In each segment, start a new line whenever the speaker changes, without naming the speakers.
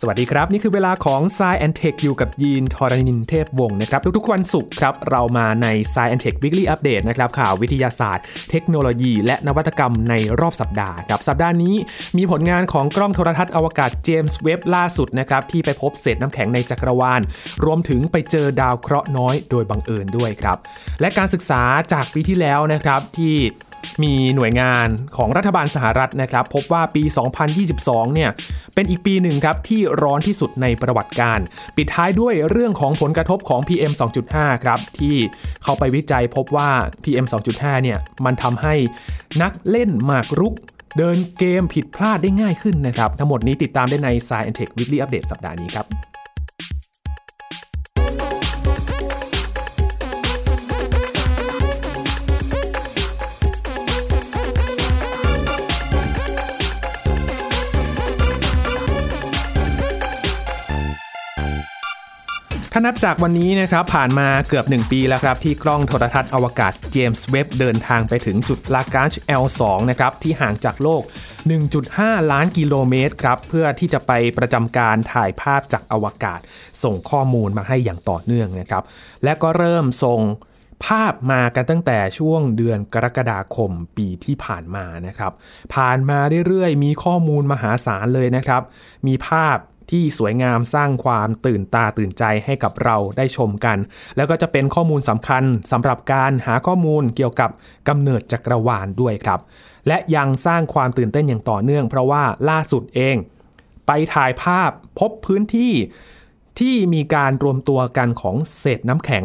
สวัสดีครับ นี่คือเวลาของ s ซแอนเทคอยู่กับยีนทอรณินเทพวงศ์นะครับ ทุกๆวันศุกร์ครับ เรามาใน s ซแอนเทค Weekly Update นะครับ ข่าววิทยาศาสตร์ เทคโนโลยี และนวัตกรรมในรอบสัปดาห์ครับ สัปดาห์นี้มีผลงานของกล้องโทรทัศน์อวกาศเจมส์เว็บล่าสุดนะครับ ที่ไปพบเศษน้ำแข็งในจักรวาล รวมถึงไปเจอดาวเคราะห์น้อยโดยบังเอิญด้วยครับ และการศึกษาจากปีที่แล้วนะครับที่ มีหน่วยงานของรัฐบาลสหรัฐนะครับ พบว่าปี 2022 เนี่ยเป็นอีกปีหนึ่งครับที่ร้อนที่สุดในประวัติการ ปิดท้ายด้วยเรื่องของผลกระทบของ PM 2.5 ครับ ที่เขาไปวิจัยพบว่า PM 2.5 เนี่ยมันทำให้นักเล่นหมากรุกเดินเกมผิดพลาดได้ง่ายขึ้นนะครับ ทั้งหมดนี้ติดตามได้ใน Science Tech Weekly Update สัปดาห์นี้ครับ ถ้านับจากวันนี้นะครับผ่านมาเกือบ 1 ปีแล้วครับที่กล้องโทรทัศน์อวกาศเจมส์เว็บเดินทางไปถึงจุดลากาช L2 นะครับที่ห่างจากโลก 1.5 ล้านกิโลเมตรครับเพื่อที่จะไปประจำการถ่ายภาพจากอวกาศ ส่งข้อมูลมาให้อย่างต่อเนื่องนะครับและก็เริ่มส่งภาพมากันตั้งแต่ช่วงเดือนกรกฎาคมปีที่ผ่านมานะครับ ผ่านมาเรื่อยๆ มีข้อมูลมหาศาลเลยนะครับ มีภาพ ที่สวยงามสร้างความตื่นตาตื่นใจให้กับเราได้ชมกัน แล้วก็จะเป็นข้อมูลสำคัญสำหรับการหาข้อมูลเกี่ยวกับกำเนิดจักรวาลด้วยครับ และยังสร้างความตื่นเต้นอย่างต่อเนื่อง เพราะว่าล่าสุดเอง ไปถ่ายภาพพบพื้นที่ที่มีการรวมตัวกันของเศษน้ำแข็ง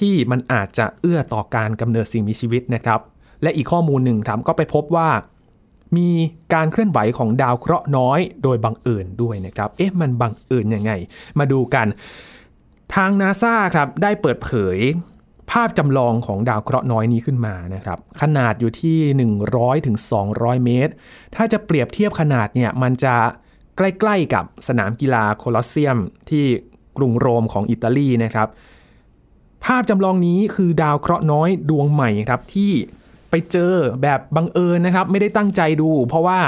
ที่มันอาจจะเอื้อต่อการกำเนิดสิ่งมีชีวิตนะครับ และอีกข้อมูลหนึ่งครับก็ไปพบว่า มีการเคลื่อนไหวของดาวเคราะห์น้อยโดยบังเอิญด้วยนะครับ เอ๊ะมันบังเอิญยังไง มาดูกัน ทางนาซาครับได้เปิดเผยภาพจำลองของดาวเคราะห์น้อยนี้ขึ้นมานะครับ ขนาดอยู่ที่ 100ถึง200 เมตร ถ้าจะเปรียบเทียบขนาดเนี่ยมันจะใกล้ๆกับสนามกีฬาโคลอสเซียมที่กรุงโรมของอิตาลีนะครับ ภาพจำลองนี้คือดาวเคราะห์น้อยดวงใหม่ครับที่ ไปเจอแบบบังเอิญนะครับ ไม่ได้ตั้งใจดู เพราะว่า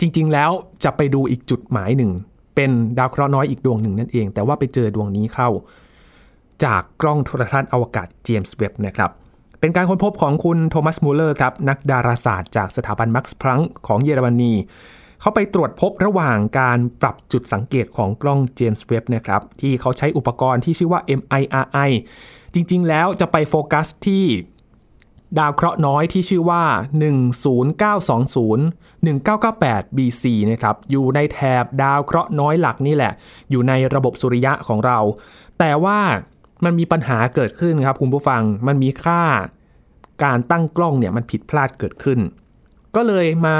จริง ๆ แล้วจะไปดูอีกจุดหมายหนึ่ง เป็นดาวเคราะห์น้อยอีกดวงหนึ่งนั่นเอง แต่ว่าไปเจอดวงนี้เข้า จากกล้องโทรทรรศน์อวกาศเจมส์เว็บบ์นะครับเป็นการค้นพบของคุณโทมัสมูเลอร์ครับนักดาราศาสตร์จากสถาบันมักซ์พลังค์ของเยอรมนีเขาไปตรวจพบระหว่างการปรับจุดสังเกตของกล้องเจมส์เว็บบ์นะครับที่เขาใช้อุปกรณ์ที่ชื่อว่า MIRI จริง ๆ แล้วจะไปโฟกัสที่ ดาวเคราะห์น้อยที่ชื่อว่า 10920 1998 BC นะครับ อยู่ในแถบดาวเคราะห์น้อยหลักนี่แหละ อยู่ในระบบสุริยะของเรา แต่ว่ามันมีปัญหาเกิดขึ้นครับคุณผู้ฟัง มันมีค่าการตั้งกล้องเนี่ยมันผิดพลาดเกิดขึ้น ก็เลยมา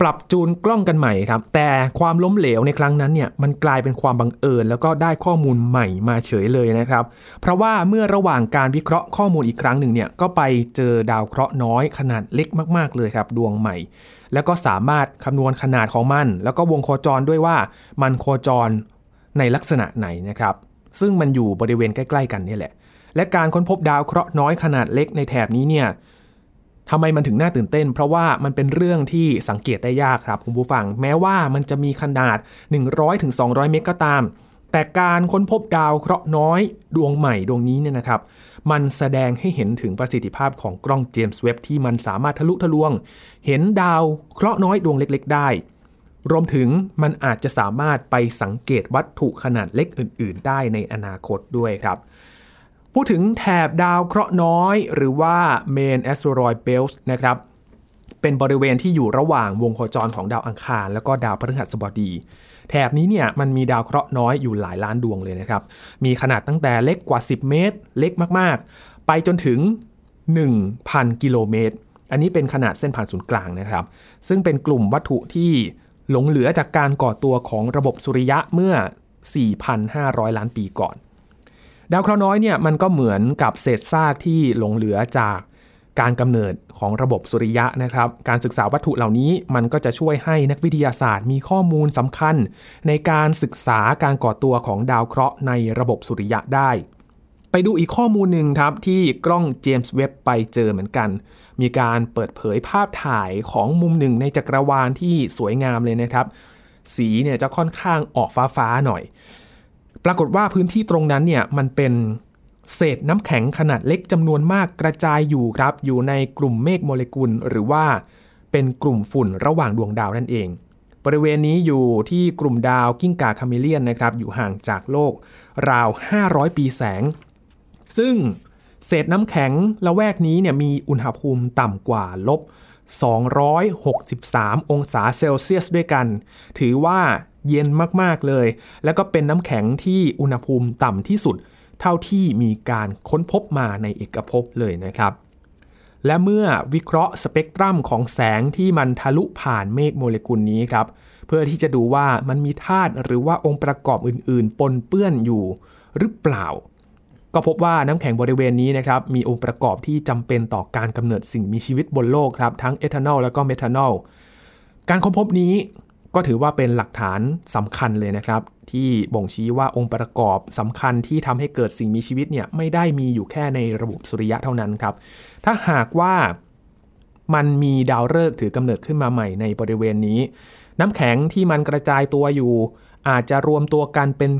ปรับจูนกล้องกันใหม่ครับ แต่ความล้มเหลวในครั้งนั้นเนี่ยมันกลายเป็นความบังเอิญ แล้วก็ได้ข้อมูลใหม่มาเฉยเลยนะครับ เพราะว่าเมื่อระหว่างการวิเคราะห์ข้อมูลอีกครั้งหนึ่งเนี่ยก็ไปเจอดาวเคราะห์น้อยขนาดเล็กมาก ๆเลยครับ ดวงใหม่ แล้วก็สามารถคำนวณขนาดของมัน แล้วก็วงโคจรด้วยว่ามันโคจรในลักษณะไหนนะครับ ซึ่งมันอยู่บริเวณใกล้ ๆ กันนี่แหละ และการค้นพบดาวเคราะห์น้อยขนาดเล็กในแถบนี้เนี่ย ทำไมมันถึงน่าตื่นเต้น เพราะว่ามันเป็นเรื่องที่สังเกตได้ยากครับคุณผู้ฟัง แม้ว่ามันจะมีขนาด 100-200 เมตรก็ตาม แต่การค้นพบดาวเคราะห์น้อยดวงใหม่ดวงนี้เนี่ยนะครับ มันแสดงให้เห็นถึงประสิทธิภาพของกล้องเจมส์เว็บที่มันสามารถทะลุทะลวง เห็นดาวเคราะห์น้อยดวงเล็ก ๆ ได้ รวมถึงมันอาจจะสามารถไปสังเกตวัตถุขนาดเล็กอื่น ๆ ได้ในอนาคตด้วยครับ พูดถึงแถบดาวเคราะห์น้อย หรือว่า Main Asteroid Belt นะครับเป็นบริเวณที่อยู่ระหว่างวงโคจรของดาวอังคาร แล้วก็ดาวพฤหัสบดี แถบนี้เนี่ยมันมีดาวเคราะห์น้อยอยู่หลายล้านดวงเลยนะครับ มีขนาดตั้งแต่เล็กกว่า 10 เมตร เล็กมากๆ ไปจนถึง 1,000 กิโลเมตร อันนี้เป็นขนาดเส้นผ่านศูนย์กลางนะครับ ซึ่งเป็นกลุ่มวัตถุที่หลงเหลือจากการก่อตัวของระบบสุริยะเมื่อ 4,500 ล้านปีก่อน ดาวเคราะห์น้อยเนี่ยมันก็เหมือนกับเศษซากที่หลงเหลือจากการกำเนิดของระบบสุริยะนะครับ การศึกษาวัตถุเหล่านี้มันก็จะช่วยให้นักวิทยาศาสตร์มีข้อมูลสำคัญ ในการศึกษาการก่อตัวของดาวเคราะห์ในระบบสุริยะได้ ไปดูอีกข้อมูลหนึ่งครับ ที่กล้องเจมส์เว็บไปเจอเหมือนกัน มีการเปิดเผยภาพถ่ายของมุมหนึ่งในจักรวาลที่สวยงามเลยนะครับ สีเนี่ยจะค่อนข้างออกฟ้าๆหน่อย ปรากฏว่าพื้นที่ตรงนั้นเนี่ยมันเป็นเศษน้ำแข็งขนาดเล็กจำนวนมากกระจายอยู่ครับ อยู่ในกลุ่มเมฆโมเลกุล หรือว่าเป็นกลุ่มฝุ่นระหว่างดวงดาวนั่นเอง บริเวณนี้อยู่ที่กลุ่มดาวกิ้งก่าคาเมเลียนนะครับ อยู่ห่างจากโลกราว 500 ปีแสง ซึ่งเศษน้ำแข็งละแวกนี้เนี่ยมีอุณหภูมิต่ำกว่าลบ 263 องศาเซลเซียสด้วยกัน ถือว่า เย็นมากๆเลย แล้วก็เป็นน้ำแข็งที่อุณหภูมิต่ำที่สุด เท่าที่มีการค้นพบมาในเอกภพเลยนะครับ และเมื่อวิเคราะห์สเปกตรัมของแสงที่มันทะลุผ่านเมฆโมเลกุลนี้ครับ เพื่อที่จะดูว่ามันมีธาตุหรือว่าองค์ประกอบอื่น ๆ ปนเปื้อนอยู่หรือเปล่า ก็พบว่าน้ำแข็งบริเวณนี้นะครับมีองค์ประกอบที่จำเป็นต่อการกำเนิดสิ่งมีชีวิตบนโลกครับทั้งเอทานอลและก็เมทานอลการค้นพบนี้ ก็ถือว่าเป็นหลักฐานสำคัญเลยนะครับ ที่บ่งชี้ว่าองค์ประกอบสำคัญที่ทำให้เกิดสิ่งมีชีวิตเนี่ยไม่ได้มีอยู่แค่ในระบบสุริยะเท่านั้นครับ ถ้าหากว่ามันมีดาวฤกษ์ถือกำเนิดขึ้นมาใหม่ในบริเวณนี้ น้ำแข็งที่มันกระจายตัวอยู่ อาจจะรวมตัวกันเป็น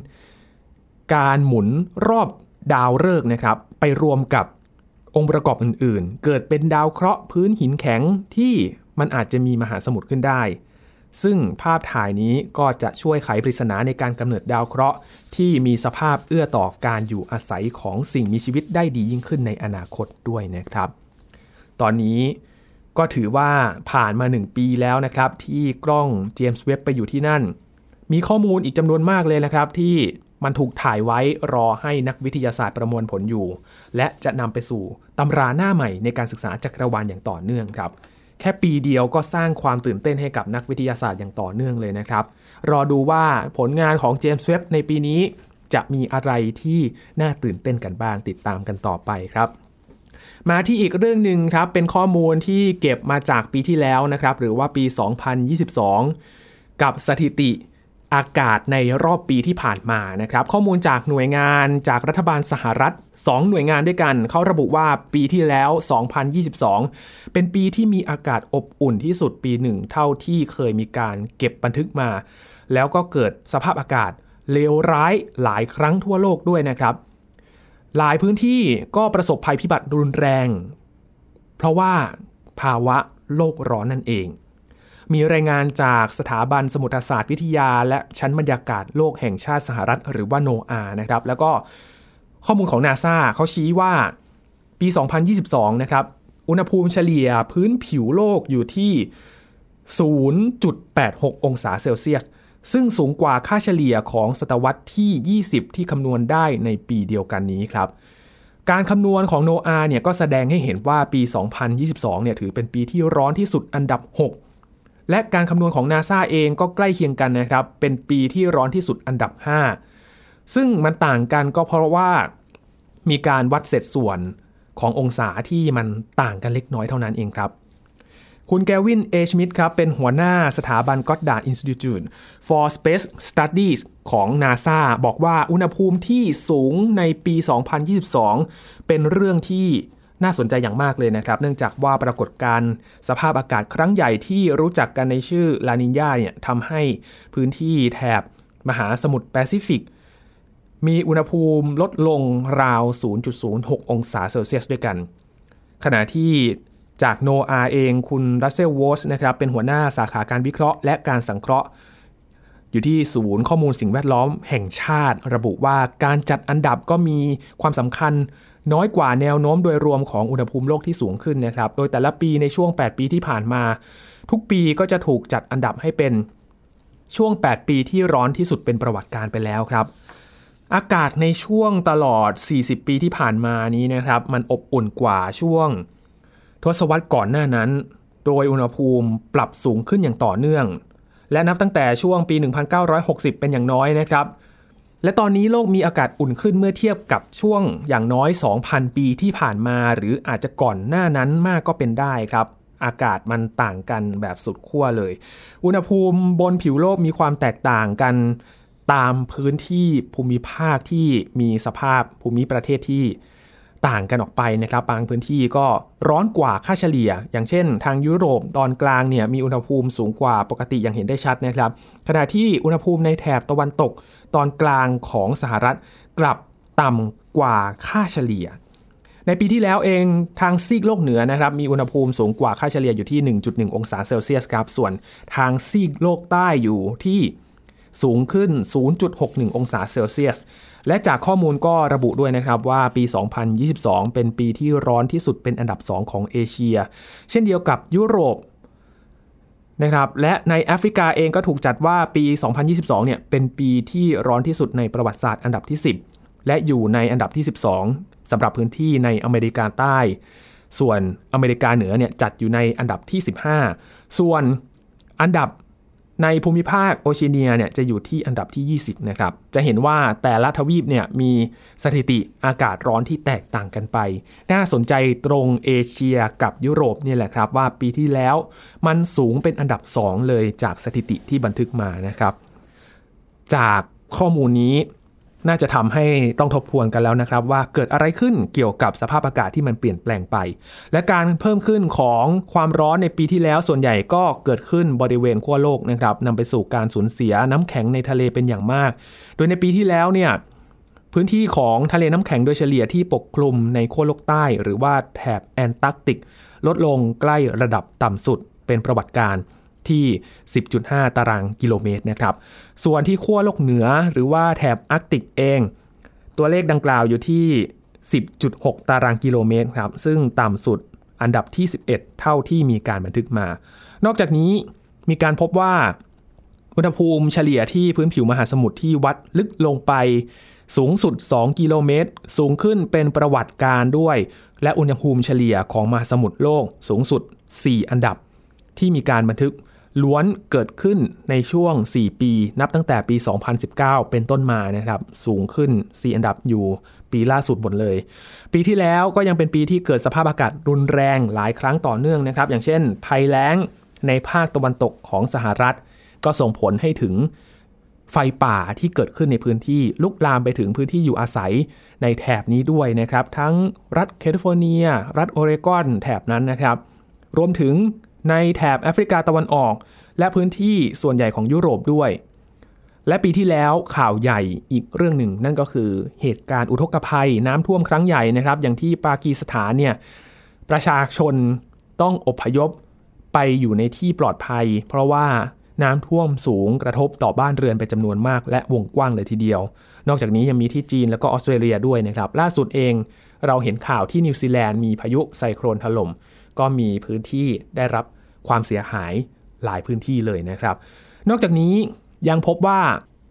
การหมุนรอบดาวฤกษ์นะครับ ไปรวมกับองค์ประกอบอื่น ๆ เกิดเป็นดาวเคราะห์พื้นหินแข็งที่มันอาจจะมีมหาสมุทรขึ้นได้ ซึ่งภาพถ่ายนี้ก็จะช่วยไขปริศนาในการกำเนิดดาวเคราะห์ ที่มีสภาพเอื้อต่อการอยู่อาศัยของสิ่งมีชีวิตได้ดียิ่งขึ้นในอนาคตด้วยนะครับ ตอนนี้ก็ถือว่าผ่านมา 1 ปีแล้วนะครับ ที่กล้องเจมส์เว็บไปอยู่ที่นั่น มีข้อมูลอีกจำนวนมากเลยนะครับ ที่มันถูกถ่ายไว้รอให้นักวิทยาศาสตร์ประมวลผลอยู่ และจะนำไปสู่ตำราหน้าใหม่ในการศึกษาจักรวาลอย่างต่อเนื่องครับ ค่ปีเดียวก็สร้างความตื่นเต้นให้กับนักวิทยาศาสตร์อย่างต่อเนื่องเลยนะครับ รอดูว่าผลงานของเจมส์เว็บในปีนี้จะมีอะไรที่น่าตื่นเต้นกันบ้างติดตามกันต่อไปครับ มาที่อีกเรื่องหนึ่งครับเป็นข้อมูลที่เก็บมาจากปีที่แล้วนะครับ หรือว่าปี 2022 กับสถิติ อากาศในรอบปีที่ผ่านมานะครับข้อมูลจากหน่วยงานจากรัฐบาลสหรัฐ 2 หน่วยงานด้วยกัน เขาระบุว่าปีที่แล้ว 2022 เป็นปีที่มีอากาศอบอุ่นที่สุดปีหนึ่งเท่าที่เคยมีการเก็บบันทึกมา แล้วก็เกิดสภาพอากาศเลวร้ายหลายครั้งทั่วโลกด้วยนะครับ หลายพื้นที่ก็ประสบภัยพิบัติรุนแรง เพราะว่าภาวะโลกร้อนนั่นเอง มีรายงานจากสถาบันสมุทรศาสตร์วิทยา และชั้นบรรยากาศโลกแห่งชาติสหรัฐ หรือว่าโนอานะครับ แล้วก็ข้อมูลของนาซาเขาชี้ว่าปี 2022 นะครับ อุณหภูมิเฉลี่ยพื้นผิวโลกอยู่ที่ 0.86 องศาเซลเซียส ซึ่งสูงกว่าค่าเฉลี่ยของศตวรรษที่ 20 ที่คำนวณได้ในปีเดียวกันนี้ครับการคำนวณของโนอาเนี่ยก็แสดงให้เห็นว่าปี 2022 เนี่ยถือเป็นปีที่ร้อนที่สุดอันดับ6 และการคำนวณของนาซาเองก็ใกล้เคียงกันนะครับ เป็นปีที่ร้อนที่สุดอันดับ 5 ซึ่งมันต่างกันก็เพราะว่ามีการวัดเศษส่วนขององศาที่มันต่างกันเล็กน้อยเท่านั้นเองครับ คุณแกวินเอชมิดครับ เป็นหัวหน้าสถาบัน Goddard Institute for Space Studies ของ NASA บอกว่าอุณหภูมิที่สูงในปี 2022 เป็นเรื่องที่ น่าสนใจอย่างมากเลยนะครับ เนื่องจากว่าปรากฏการณ์สภาพอากาศครั้งใหญ่ที่รู้จักกันในชื่อลานินยาเนี่ยทำให้พื้นที่แถบมหาสมุทรแปซิฟิก มีอุณหภูมิลดลงราว 0.06 องศาเซลเซียสด้วยกัน ขณะที่จาก NOAA เองคุณรัสเซลโวสนะครับเป็นหัวหน้าสาขาการวิเคราะห์ และการสังเคราะห์ อยู่ที่ศูนย์ข้อมูลสิ่งแวดล้อมแห่งชาติ ระบุว่าการจัดอันดับก็มีความสำคัญ น้อยกว่าแนวโน้มโดยรวมของอุณหภูมิโลกที่สูงขึ้นนะครับ โดยแต่ละปีในช่วง 8 ปีที่ผ่านมา ทุกปีก็จะถูกจัดอันดับให้เป็นช่วง 8 ปีที่ร้อนที่สุดเป็นประวัติการไปแล้วครับ อากาศในช่วงตลอด 40 ปีที่ผ่านมานี้นะครับ มันอบอุ่นกว่าช่วง ทศวรรษก่อนหน้านั้น โดยอุณหภูมิปรับสูงขึ้นอย่างต่อเนื่อง และนับตั้งแต่ช่วงปี 1960 เป็นอย่างน้อยนะครับ และตอนนี้โลกมีอากาศอุ่นขึ้นเมื่อเทียบกับช่วงอย่างน้อย 2,000 ปีที่ผ่านมา หรืออาจจะก่อนหน้านั้นมากก็เป็นได้ครับอากาศมันต่างกันแบบสุดขั้วเลย อุณหภูมิบนผิวโลกมีความแตกต่างกันตามพื้นที่ภูมิภาคที่มีสภาพภูมิประเทศที่ต่างกันออกไปนะครับ บางพื้นที่ก็ร้อนกว่าค่าเฉลี่ย อย่างเช่น ทางยุโรปตอนกลางเนี่ยมีอุณหภูมิสูงกว่าปกติอย่างเห็นได้ชัดนะครับ ขณะที่อุณหภูมิในแถบตะวันตก ตอนกลางของสหรัฐกลับต่ำกว่าค่าเฉลี่ย ในปีที่แล้วเองทางซีกโลกเหนือนะครับมีอุณหภูมิสูงกว่าค่าเฉลี่ยอยู่ที่ 1.1 องศาเซลเซียสครับส่วนทางซีกโลกใต้อยู่ที่สูงขึ้น 0.61 องศาเซลเซียส และจากข้อมูลก็ระบุด้วยนะครับว่าปี 2022 เป็นปีที่ร้อนที่สุดเป็นอันดับ 2 ของเอเชีย เช่นเดียวกับยุโรป นะครับและในแอฟริกาเองก็ถูกจัดว่าปี 2022 เนี่ยเป็นปีที่ร้อนที่สุดในประวัติศาสตร์อันดับที่ 10 และอยู่ในอันดับที่ 12สำหรับพื้นที่ในอเมริกาใต้ ส่วนอเมริกาเหนือเนี่ยจัดอยู่ในอันดับที่ 15 ส่วนอันดับ ในภูมิภาคโอเชียเนียเนี่ยจะอยู่ที่อันดับที่ 20 นะครับ จะเห็นว่าแต่ละทวีปเนี่ยมีสถิติอากาศร้อนที่แตกต่างกันไป น่าสนใจตรงเอเชียกับยุโรปเนี่ยแหละครับ ว่าปีที่แล้วมันสูงเป็นอันดับ 2 เลยจากสถิติที่บันทึกมานะครับ จากข้อมูลนี้ น่าจะทำให้ต้องทบทวนกันแล้วนะครับ ว่าเกิดอะไรขึ้นเกี่ยวกับสภาพอากาศที่มันเปลี่ยนแปลงไป และการเพิ่มขึ้นของความร้อนในปีที่แล้วส่วนใหญ่ก็เกิดขึ้นบริเวณขั้วโลกนะครับนำไปสู่การสูญเสียน้ำแข็งในทะเลเป็นอย่างมาก โดยในปีที่แล้วเนี่ยพื้นที่ของทะเลน้ำแข็งโดยเฉลี่ยที่ปกคลุมในขั้วโลกใต้ หรือว่าแถบแอนตาร์กติก ลดลงใกล้ระดับต่ำสุดเป็นประวัติการ ที่ 10.5 ตารางกิโลเมตรนะครับ ส่วนที่ขั้วโลกเหนือหรือว่าแถบอาร์กติกเอง ตัวเลขดังกล่าวอยู่ที่ 10.6 ตารางกิโลเมตรครับ ซึ่งต่ำสุดอันดับที่ 11 เท่าที่มีการบันทึกมา นอกจากนี้มีการพบว่าอุณหภูมิเฉลี่ยที่พื้นผิวมหาสมุทรที่วัดลึกลงไปสูงสุด 2 กิโลเมตร สูงขึ้นเป็นประวัติการด้วย และอุณหภูมิเฉลี่ยของมหาสมุทรโลกสูงสุด 4 อันดับ ที่มีการบันทึก ล้วนเกิดขึ้นในช่วง 4 ปี นับตั้งแต่ปี 2019 เป็นต้นมานะครับ สูงขึ้น 4 อันดับอยู่ปีล่าสุดหมดเลย ปีที่แล้วก็ยังเป็นปีที่เกิดสภาพอากาศรุนแรงหลายครั้งต่อเนื่องนะครับ อย่างเช่น ภัยแล้งในภาคตะวันตกของสหรัฐ ก็ส่งผลให้ถึงไฟป่าที่เกิดขึ้นในพื้นที่ลุกลามไปถึงพื้นที่อยู่อาศัยในแถบนี้ด้วยนะครับ ทั้งรัฐแคลิฟอร์เนีย รัฐโอเรกอนแถบนั้นนะครับ รวมถึง ในแถบแอฟริกาตะวันออก และพื้นที่ส่วนใหญ่ของยุโรปด้วย และปีที่แล้วข่าวใหญ่อีกเรื่องหนึ่ง นั่นก็คือเหตุการณ์อุทกภัยน้ำท่วมครั้งใหญ่นะครับ อย่างที่ปากีสถานเนี่ยประชาชนต้องอพยพไปอยู่ในที่ปลอดภัย เพราะว่าน้ำท่วมสูงกระทบต่อบ้านเรือนเป็นจำนวนมาก และวงกว้างเลยทีเดียว นอกจากนี้ยังมีที่จีนแล้วก็ออสเตรเลียด้วยนะครับ ล่าสุดเองเราเห็นข่าวที่นิวซีแลนด์มีพายุไซโครนถล่ม ก็มีพื้นที่ได้รับความเสียหายหลายพื้นที่เลยนะครับ นอกจากนี้ยังพบว่า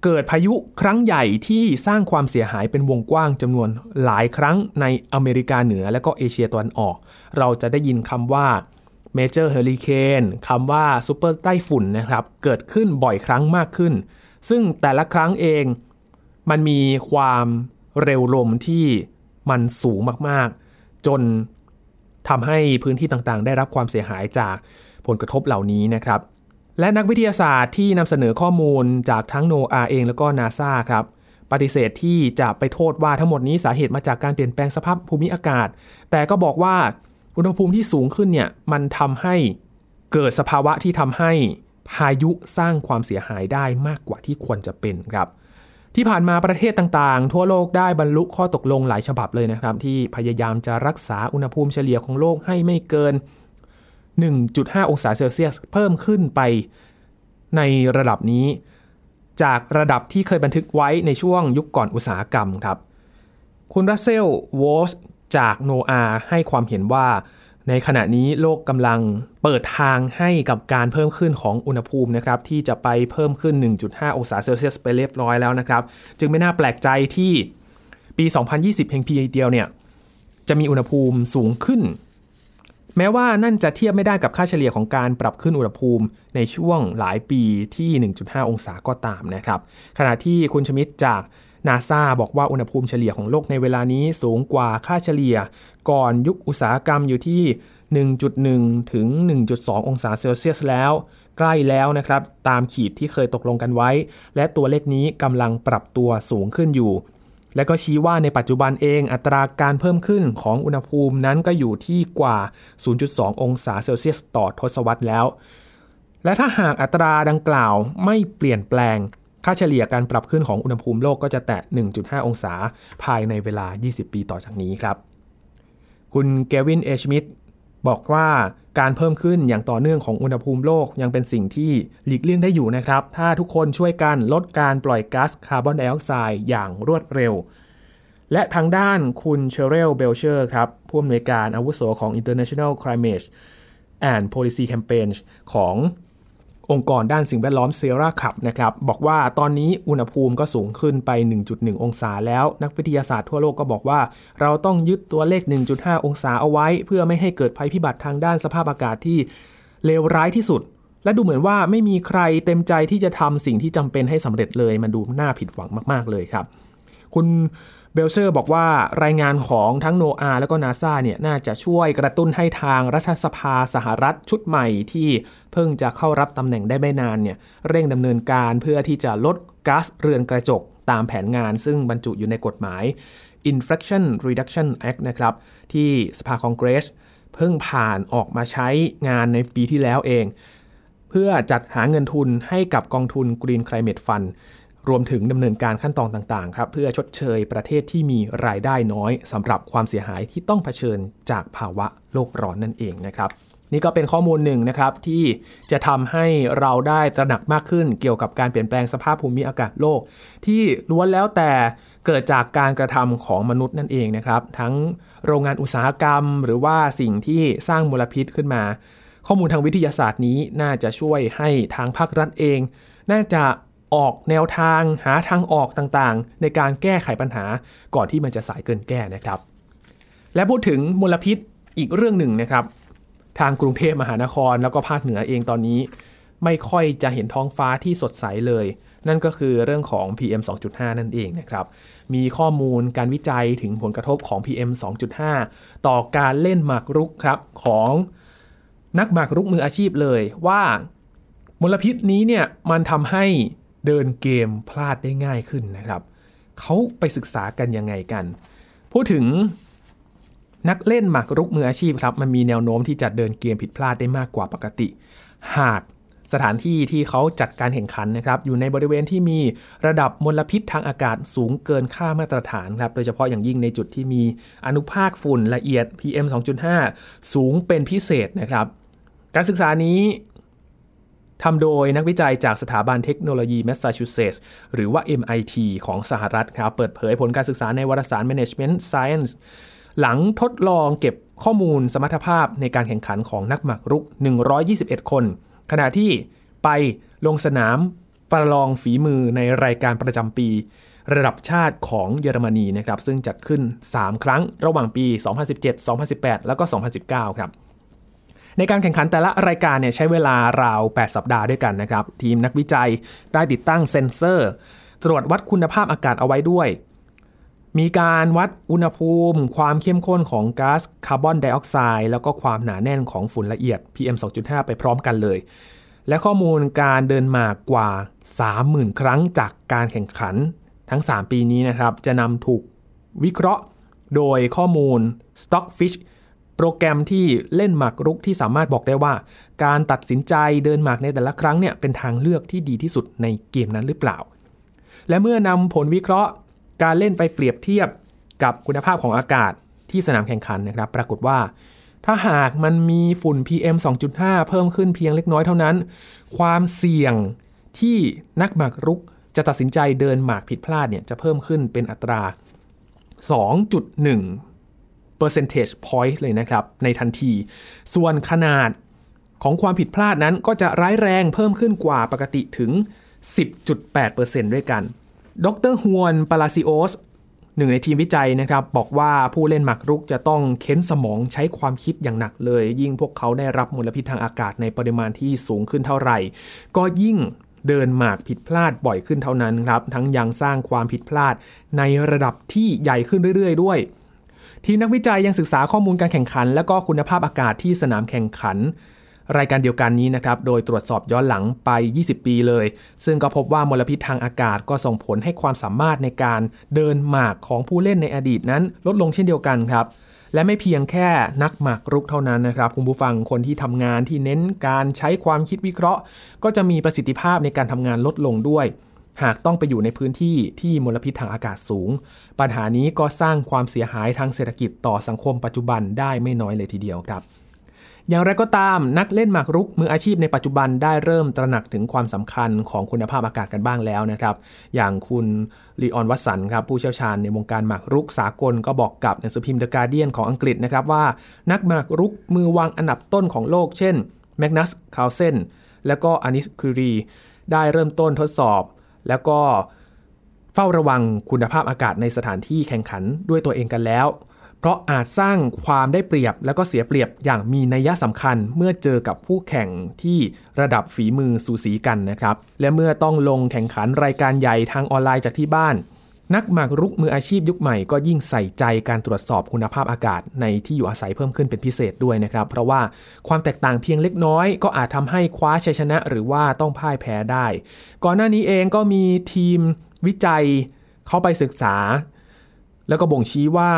เกิดพายุครั้งใหญ่ที่สร้างความเสียหายเป็นวงกว้างจำนวนหลายครั้งในอเมริกาเหนือและก็เอเชียตะวันออก เราจะได้ยินคำว่า major hurricane คำว่าซูเปอร์ไต้ฝุ่นนะครับ เกิดขึ้นบ่อยครั้งมากขึ้น ซึ่งแต่ละครั้งเองมันมีความเร็วลมที่มันสูงมากๆ จน ทำให้พื้นที่ต่างๆ ได้รับความเสียหายจากผลกระทบเหล่านี้นะครับ และนักวิทยาศาสตร์ที่นำเสนอข้อมูลจากทั้งโนอาเองแล้วก็นาซาครับปฏิเสธที่จะไปโทษว่าทั้งหมดนี้สาเหตุมาจากการเปลี่ยนแปลงสภาพภูมิอากาศ แต่ก็บอกว่าอุณหภูมิที่สูงขึ้นเนี่ยมันทำให้เกิดสภาวะที่ทำให้พายุสร้างความเสียหายได้มากกว่าที่ควรจะเป็นครับ ที่ผ่านมาประเทศต่างๆ ทั่วโลกได้บรรลุข้อตกลงหลายฉบับเลยนะครับ ที่พยายามจะรักษาอุณหภูมิเฉลี่ยของโลกให้ไม่เกิน 1.5 องศาเซลเซียส เพิ่มขึ้นไปในระดับนี้ จากระดับที่เคยบันทึกไว้ในช่วงยุคก่อนอุตสาหกรรมครับ คุณรัสเซลวอสจากโนอาให้ความเห็นว่า ในขณะนี้โลกกำลังเปิดทางให้กับการเพิ่มขึ้นของอุณหภูมินะครับที่จะไปเพิ่มขึ้น 1.5 องศาเซลเซียสไปเรียบร้อยแล้วนะครับ จึงไม่น่าแปลกใจที่ปี 2020 เพียงเพียงเดียวเนี่ยจะมีอุณหภูมิสูงขึ้น แม้ว่านั่นจะเทียบไม่ได้กับค่าเฉลี่ยของการปรับขึ้นอุณหภูมิในช่วงหลายปีที่ 1.5 องศาก็ตามนะครับ ขณะที่คุณชมิดจาก นาซาบอกว่าอุณหภูมิเฉลี่ยของโลกในเวลานี้สูงกว่าค่าเฉลี่ย ก่อนยุคอุตสาหกรรมอยู่ที่ 1.1 ถึง 1.2 องศาเซลเซียสแล้ว ใกล้แล้วนะครับ ตามขีดที่เคยตกลงกันไว้ และตัวเลขนี้กำลังปรับตัวสูงขึ้นอยู่ และก็ชี้ว่าในปัจจุบันเองอัตราการเพิ่มขึ้นของอุณหภูมินั้นก็อยู่ที่กว่า 0.2 องศาเซลเซียสต่อทศวรรษแล้ว และถ้าหากอัตราดังกล่าวไม่เปลี่ยนแปลง ค่าเฉลี่ยการปรับขึ้นของอุณหภูมิโลกก็จะแตะ 1.5 องศา ภายในเวลา 20 ปีต่อจากนี้ครับ คุณเกวิน ชมิดต์บอกว่าการเพิ่มขึ้นอย่างต่อเนื่องของอุณหภูมิโลกยังเป็นสิ่งที่หลีกเลี่ยงได้อยู่นะครับ ถ้าทุกคนช่วยกันลดการปล่อยก๊าซคาร์บอนไดออกไซด์อย่างรวดเร็ว และทางด้านคุณเชเรลเบลเชอร์ครับผู้อำนวยการอาวุโสของ International Climate and Policy Campaign ของ องค์กรด้านสิ่งแวดล้อมเซียร์ราคลับนะครับบอกว่าตอนนี้อุณหภูมิก็สูงขึ้นไป 1.1 องศาแล้ว นักวิทยาศาสตร์ทั่วโลกก็บอกว่า เราต้องยึดตัวเลข 1.5 องศาเอาไว้ เพื่อไม่ให้เกิดภัยพิบัติทางด้านสภาพอากาศที่เลวร้ายที่สุด และดูเหมือนว่าไม่มีใครเต็มใจที่จะทำสิ่งที่จำเป็นให้สำเร็จเลย มันดูน่าผิดหวังมาก ๆ เลยครับ คุณ เบลเซอร์บอกว่ารายงานของทั้งโนอาแล้วก็นาซาเนี่ยน่าจะช่วยกระตุ้นให้ทางรัฐสภาสหรัฐชุดใหม่ที่เพิ่งจะเข้ารับตำแหน่งได้ไม่นานเนี่ยเร่งดำเนินการเพื่อที่จะลดก๊าซเรือนกระจกตามแผนงานซึ่งบรรจุอยู่ในกฎหมาย Inflation Reduction Act นะครับที่สภาคองเกรส เพิ่งผ่านออกมาใช้งานในปีที่แล้วเอง เพื่อจัดหาเงินทุนให้กับกองทุน Green Climate Fund รวมถึงดำเนินการขั้นตอนต่างๆครับเพื่อชดเชยประเทศที่มีรายได้น้อยสำหรับความเสียหายที่ต้องเผชิญจากภาวะโลกร้อนนั่นเองนะครับ นี่ก็เป็นข้อมูลหนึ่งนะครับที่จะทำให้เราได้ตระหนักมากขึ้นเกี่ยวกับการเปลี่ยนแปลงสภาพภูมิอากาศโลก ที่ล้วนแล้วแต่เกิดจากการกระทำของมนุษย์นั่นเองนะครับ ทั้งโรงงานอุตสาหกรรม หรือว่าสิ่งที่สร้างมลพิษขึ้นมา ข้อมูลทางวิทยาศาสตร์นี้น่าจะช่วยให้ทางภาครัฐเอง น่าจะ ออกแนวทางหาทางออกต่างๆ ในการแก้ไขปัญหาก่อนที่มันจะสายเกินแก้นะครับ และพูดถึงมลพิษอีกเรื่องหนึ่งนะครับ ทางกรุงเทพมหานครแล้วก็ภาคเหนือเองตอนนี้ ไม่ค่อยจะเห็นท้องฟ้าที่สดใสเลย นั่นก็คือเรื่องของ PM 2.5 นั่นเองนะครับ มีข้อมูลการวิจัยถึงผลกระทบของ PM 2.5 ต่อการเล่นหมากรุกครับของนักหมากรุกมืออาชีพเลยว่ามลพิษนี้เนี่ยมันทำให้ เดินเกมพลาดได้ง่ายขึ้นนะครับเขาไปศึกษากันยังไงกัน พูดถึงนักเล่นหมากรุกมืออาชีพครับมันมีแนวโน้มที่จะเดินเกมผิดพลาดได้มากกว่าปกติ หากสถานที่ที่เขาจัดการแข่งขันนะครับอยู่ในบริเวณที่มีระดับมลพิษทางอากาศสูงเกินค่ามาตรฐานครับโดยเฉพาะอย่างยิ่งในจุดที่มีอนุภาคฝุ่นละเอียด PM 2.5 สูงเป็นพิเศษนะครับ การศึกษานี้ ทำโดยนักวิจัยจากสถาบันเทคโนโลยีแมสซาชูเซตส์หรือว่า MIT ของสหรัฐครับ เปิดเผยผลการศึกษาในวารสาร Management Science หลังทดลองเก็บข้อมูลสมรรถภาพในการแข่งขันของนักหมากรุก 121 คน ขณะที่ไปลงสนามประลองฝีมือในรายการประจำปี ระดับชาติของเยอรมนีนะครับซึ่งจัดขึ้น 3 ครั้งระหว่างปี 2017 2018 แล้วก็ 2019 ครับ ในการแข่งขันแต่ละรายการเนี่ยใช้เวลาราว 8 สัปดาห์ด้วยกันนะครับ ทีมนักวิจัยได้ติดตั้งเซ็นเซอร์ ตรวจวัดคุณภาพอากาศเอาไว้ด้วย มีการวัดอุณหภูมิ ความเข้มข้นของก๊าซคาร์บอนไดออกไซด์แล้วก็ความหนาแน่นของฝุ่นละเอียด PM 2.5 ไปพร้อมกันเลย และข้อมูลการเดินมากกว่า 30,000 ครั้งจากการแข่งขันทั้ง 3 ปีนี้นะครับ จะนำถูกวิเคราะห์โดยข้อมูล Stockfish โปรแกรมที่เล่นหมากรุกที่สามารถบอกได้ว่า การตัดสินใจเดินหมากในแต่ละครั้งเนี่ยเป็นทางเลือกที่ดีที่สุดในเกมนั้นหรือเปล่า และเมื่อนำผลวิเคราะห์ การเล่นไปเปรียบเทียบกับคุณภาพของอากาศที่สนามแข่งขันนะครับ ปรากฏว่า ถ้าหากมันมีฝุ่น PM 2.5 เพิ่มขึ้นเพียงเล็กน้อยเท่านั้น ความเสี่ยงที่นักหมากรุกจะตัดสินใจเดินหมากผิดพลาดเนี่ยจะเพิ่มขึ้นเป็นอัตรา 2.1 percentage point เลยนะครับในทันที ส่วนขนาดของความผิดพลาดนั้นก็จะร้ายแรงเพิ่มขึ้นกว่าปกติถึง 10.8%ด้วยกัน ดรฮวนปาลาซิโอสหนึ่งในทีมวิจัยนะครับบอกว่าผู้เล่นหมากรุกจะต้องเค้นสมองใช้ความคิดอย่างหนักเลย ยิ่งพวกเขาได้รับมลพิษทางอากาศในปริมาณที่สูงขึ้นเท่าไหร่ ก็ยิ่งเดินหมากผิดพลาดบ่อยขึ้นเท่านั้นครับ ทั้งยังสร้างความผิดพลาดในระดับที่ใหญ่ขึ้นเรื่อย ๆ ด้วย ทีมนักวิจัยยังศึกษาข้อมูลการแข่งขัน และก็คุณภาพอากาศที่สนามแข่งขัน รายการเดียวกันนี้นะครับ โดยตรวจสอบย้อนหลังไป 20 ปีเลย ซึ่งก็พบว่ามลพิษทางอากาศก็ส่งผลให้ความสามารถในการเดินหมากของผู้เล่นในอดีตนั้น ลดลงเช่นเดียวกันครับและไม่เพียงแค่นักหมากรุกเท่านั้นนะครับ คุณผู้ฟังคนที่ทำงานที่เน้นการใช้ความคิดวิเคราะห์ ก็จะมีประสิทธิภาพในการทำงานลดลงด้วย หากต้องไปอยู่ในพื้นที่ที่มลพิษทางอากาศสูง ปัญหานี้ก็สร้างความเสียหายทางเศรษฐกิจต่อสังคมปัจจุบันได้ไม่น้อยเลยทีเดียวครับ อย่างไรก็ตามนักเล่นหมากรุกมืออาชีพในปัจจุบันได้เริ่มตระหนักถึงความสำคัญของคุณภาพอากาศกันบ้างแล้วนะครับ อย่างคุณลีออนวัตสันครับผู้เชี่ยวชาญในวงการหมากรุกสากลก็บอกกับหนังสือพิมพ์เดอะการเดียนของอังกฤษนะครับว่า นักหมากรุกมือวางอันดับต้นของโลก เช่นแมกนัสคาลเซนและก็อานิสคูรีได้เริ่มต้นทดสอบ แล้วก็เฝ้าระวังคุณภาพอากาศในสถานที่แข่งขันด้วยตัวเองกันแล้ว เพราะอาจสร้างความได้เปรียบและก็เสียเปรียบอย่างมีนัยสำคัญเมื่อเจอกับผู้แข่งที่ระดับฝีมือสูสีกันนะครับ และเมื่อต้องลงแข่งขันรายการใหญ่ทางออนไลน์จากที่บ้าน นักหมากรุกมืออาชีพยุคใหม่ก็ยิ่งใส่ใจการตรวจสอบคุณภาพอากาศในที่อยู่อาศัยเพิ่มขึ้นเป็นพิเศษด้วยนะครับ เพราะว่าความแตกต่างเพียงเล็กน้อย ก็อาจทำให้คว้าชัยชนะหรือว่าต้องพ่ายแพ้ได้ ก่อนหน้านี้เองก็มีทีมวิจัยเข้าไปศึกษา แล้วก็บ่งชี้ว่า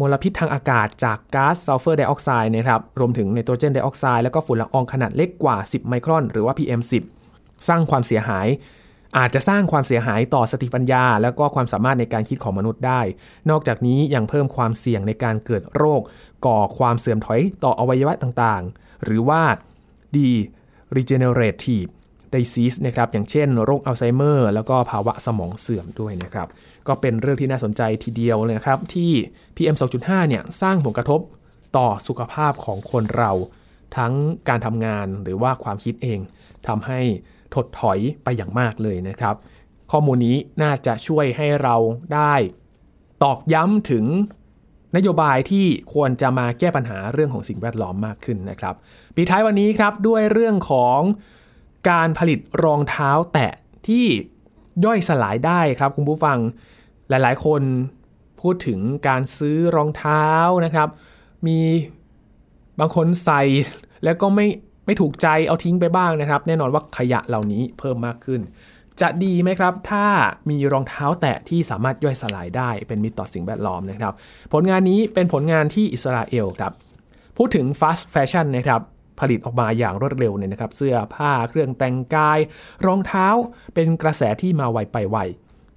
มลพิษทางอากาศจากก๊าซซัลเฟอร์ไดออกไซด์นะครับรวมถึงไนโตรเจนไดออกไซด์แล้วก็ฝุ่นละอองขนาดเล็กกว่า 10 ไมครอน หรือว่า PM10 สร้างความเสียหาย อาจจะสร้างความเสียหายต่อสติปัญญา แล้วก็ความสามารถในการคิดของมนุษย์ได้ นอกจากนี้ยังเพิ่มความเสี่ยงในการเกิดโรค ก่อความเสื่อมถอยต่ออวัยวะต่างๆ หรือว่า degenerative disease นะครับ อย่างเช่นโรคอัลไซเมอร์ แล้วก็ภาวะสมองเสื่อมด้วยนะครับ ก็เป็นเรื่องที่น่าสนใจทีเดียวเลยครับ ที่ PM 2.5 เนี่ย สร้างผลกระทบต่อสุขภาพของคนเรา ทั้งการทำงานหรือว่าความคิดเองทำให้ ถดถอยไปอย่างมากเลยนะครับ ข้อมูลนี้น่าจะช่วยให้เราได้ตอกย้ำถึงนโยบายที่ควรจะมาแก้ปัญหาเรื่องของสิ่งแวดล้อมมากขึ้นนะครับ ปีท้ายวันนี้ครับด้วยเรื่องของการผลิตรองเท้าแตะที่ย่อยสลายได้ครับคุณผู้ฟังหลายๆ คนพูดถึงการซื้อรองเท้านะครับ มีบางคนใส่แล้วก็ไม่ ไม่ถูกใจเอาทิ้งไปบ้างนะครับ แน่นอนว่าขยะเหล่านี้เพิ่มมากขึ้น จะดีไหมครับ ถ้ามีรองเท้าแตะที่สามารถย่อยสลายได้เป็นมิตรต่อสิ่งแวดล้อมนะครับ ผลงานนี้เป็นผลงานที่อิสราเอลครับพูดถึง fast fashion นะครับผลิตออกมาอย่างรวดเร็วเนี่ยนะครับ เสื้อผ้าเครื่องแต่งกาย รองเท้าเป็นกระแสที่มาไวไปไว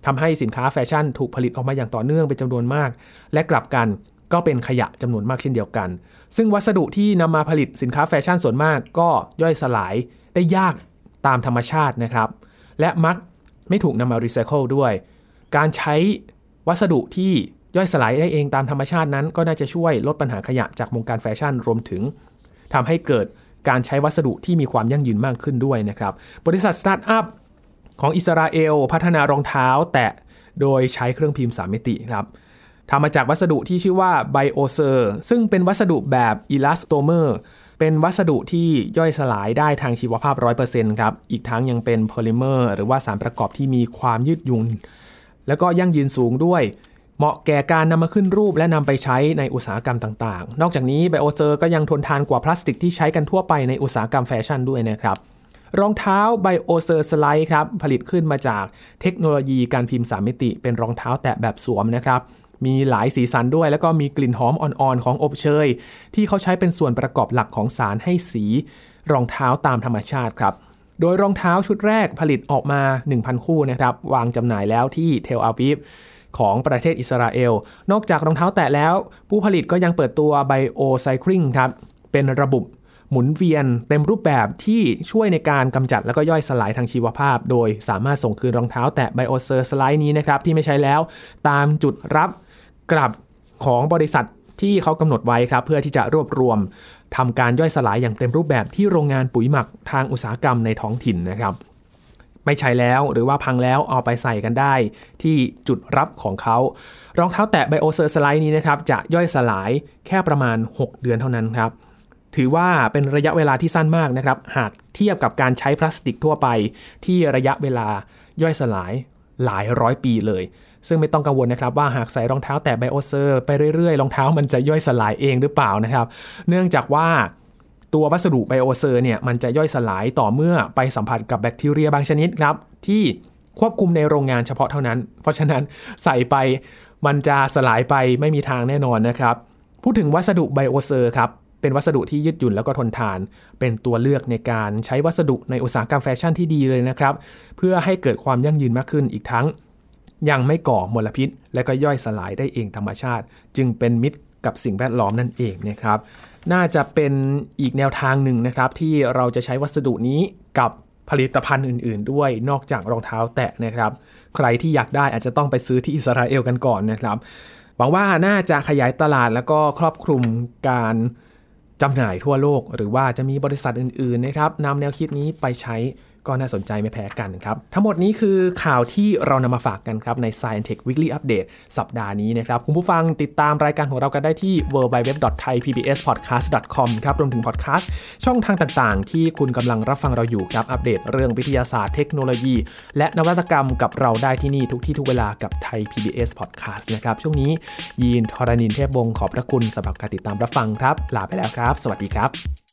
ทำให้สินค้าแฟชั่นถูกผลิตออกมาอย่างต่อเนื่องเป็นจำนวนมาก และกลับกันก็เป็นขยะจำนวนมากเช่นเดียวกัน ซึ่งวัสดุที่นำมาผลิตสินค้าแฟชั่นส่วนมากก็ย่อยสลายได้ยากตามธรรมชาตินะครับ และมักไม่ถูกนำมารีไซเคิลด้วย การใช้วัสดุที่ย่อยสลายได้เองตามธรรมชาตินั้น ก็น่าจะช่วยลดปัญหาขยะจากวงการแฟชั่นรวมถึงทำให้เกิดการใช้วัสดุที่มีความยั่งยืนมากขึ้นด้วยนะครับ บริษัทสตาร์ทอัพของอิสราเอล พัฒนารองเท้าแตะโดยใช้เครื่องพิมพ์ 3 มิติครับ ทำมาจากวัสดุที่ชื่อว่า BioCir ซึ่งเป็นวัสดุแบบ elastomerเป็นวัสดุที่ย่อยสลายได้ทางชีวภาพ 100%ครับ อีกทั้งยังเป็นโพลิเมอร์หรือว่าสารประกอบที่มีความยืดหยุ่น แล้วก็ยั่งยืนสูงด้วย เหมาะแก่การนำมาขึ้นรูปและนำไปใช้ในอุตสาหกรรมต่างๆ นอกจากนี้ BioCir ก็ยังทนทานกว่าพลาสติกที่ใช้กันทั่วไปในอุตสาหกรรมแฟชั่นด้วยนะครับรองเท้า BioCir Slides ครับ ผลิตขึ้นมาจากเทคโนโลยีการพิมพ์ 3 มิติ เป็นรองเท้าแตะแบบสวมนะครับ มีหลายสีสันด้วย แล้วก็มีกลิ่นหอมอ่อนๆ ของอบเชย ที่เขาใช้เป็นส่วนประกอบหลักของสารให้สีรองเท้าตามธรรมชาติครับ โดยรองเท้าชุดแรกผลิตออกมา 1,000 คู่นะครับ วางจำหน่ายแล้วที่เทลอาวีฟของประเทศอิสราเอล นอกจากรองเท้าแตะแล้ว ผู้ผลิตก็ยังเปิดตัว BioCycling ครับ เป็นระบบหมุนเวียนเต็มรูปแบบที่ช่วยในการกำจัดแล้วก็ย่อยสลายทางชีวภาพ โดยสามารถส่งคืนรองเท้าแตะ BioCir Slides นี้นะครับที่ไม่ใช้แล้ว ตามจุดรับ กลับของบริษัทที่เขากำหนดไว้ครับ เพื่อที่จะรวบรวมทำการย่อยสลายอย่างเต็มรูปแบบที่โรงงานปุ๋ยหมักทางอุตสาหกรรมในท้องถิ่นนะครับ ไม่ใช้แล้วหรือว่าพังแล้วเอาไปใส่กันได้ ที่จุดรับของเขา รองเท้าแตะไบโอเซอร์สไลด์นี้นะครับ จะย่อยสลายแค่ประมาณ 6 เดือนเท่านั้นครับ ถือว่าเป็นระยะเวลาที่สั้นมากนะครับ หากเทียบกับการใช้พลาสติกทั่วไป ที่ระยะเวลาย่อยสลายหลายร้อยปีเลย ซึ่งไม่ต้องกังวลนะครับว่าหากใส่รองเท้าแตะ BioCir ไปเรื่อยๆ รองเท้ามันจะย่อยสลายเองหรือเปล่านะครับ เนื่องจากว่าตัววัสดุ BioCir เนี่ยมันจะย่อยสลายต่อเมื่อไปสัมผัสกับแบคทีเรียบางชนิดครับที่ควบคุมในโรงงานเฉพาะเท่านั้น เพราะฉะนั้นใส่ไปมันจะสลายไปไม่มีทางแน่นอนนะครับ พูดถึงวัสดุ BioCir ครับเป็นวัสดุที่ยืดหยุ่นแล้วก็ทนทาน เป็นตัวเลือกในการใช้วัสดุในอุตสาหกรรมแฟชั่นที่ดีเลยนะครับ เพื่อให้เกิดความยั่งยืนมากขึ้นอีกทั้ง ยังไม่ก่อมลพิษ และก็ย่อยสลายได้เองธรรมชาติ จึงเป็นมิตรกับสิ่งแวดล้อมนั่นเองนะครับ น่าจะเป็นอีกแนวทางหนึ่งนะครับ ที่เราจะใช้วัสดุนี้กับผลิตภัณฑ์อื่น ๆ ด้วยนอกจากรองเท้าแตะนะครับ ใครที่อยากได้อาจจะต้องไปซื้อที่อิสราเอลกันก่อนนะครับหวังว่าน่าจะขยายตลาดแล้วก็ครอบคลุมการจำหน่ายทั่วโลก หรือว่าจะมีบริษัทอื่น ๆ นะครับนำแนวคิดนี้ไปใช้ ก็น่าสนใจไม่แพ้กันครับ ทั้งหมดนี้คือข่าวที่เรานำมาฝากกันครับใน Science Tech Weekly Update สัปดาห์นี้นะครับ คุณผู้ฟังติดตามรายการของเรากันได้ที่ www.thaipbspodcast.com ครับรวมถึงพอดแคสต์ช่องทางต่างๆ ที่คุณกำลังรับฟังเราอยู่ครับอัปเดตเรื่องวิทยาศาสตร์เทคโนโลยี และนวัตกรรมกับเราได้ที่นี่ทุกที่ทุกเวลากับไทย PBS Podcast นะครับช่วงนี้ยีนทรณินเทพวงศ์ขอบพระคุณสำหรับการติดตามรับฟังครับ ลาไปแล้วครับ สวัสดีครับ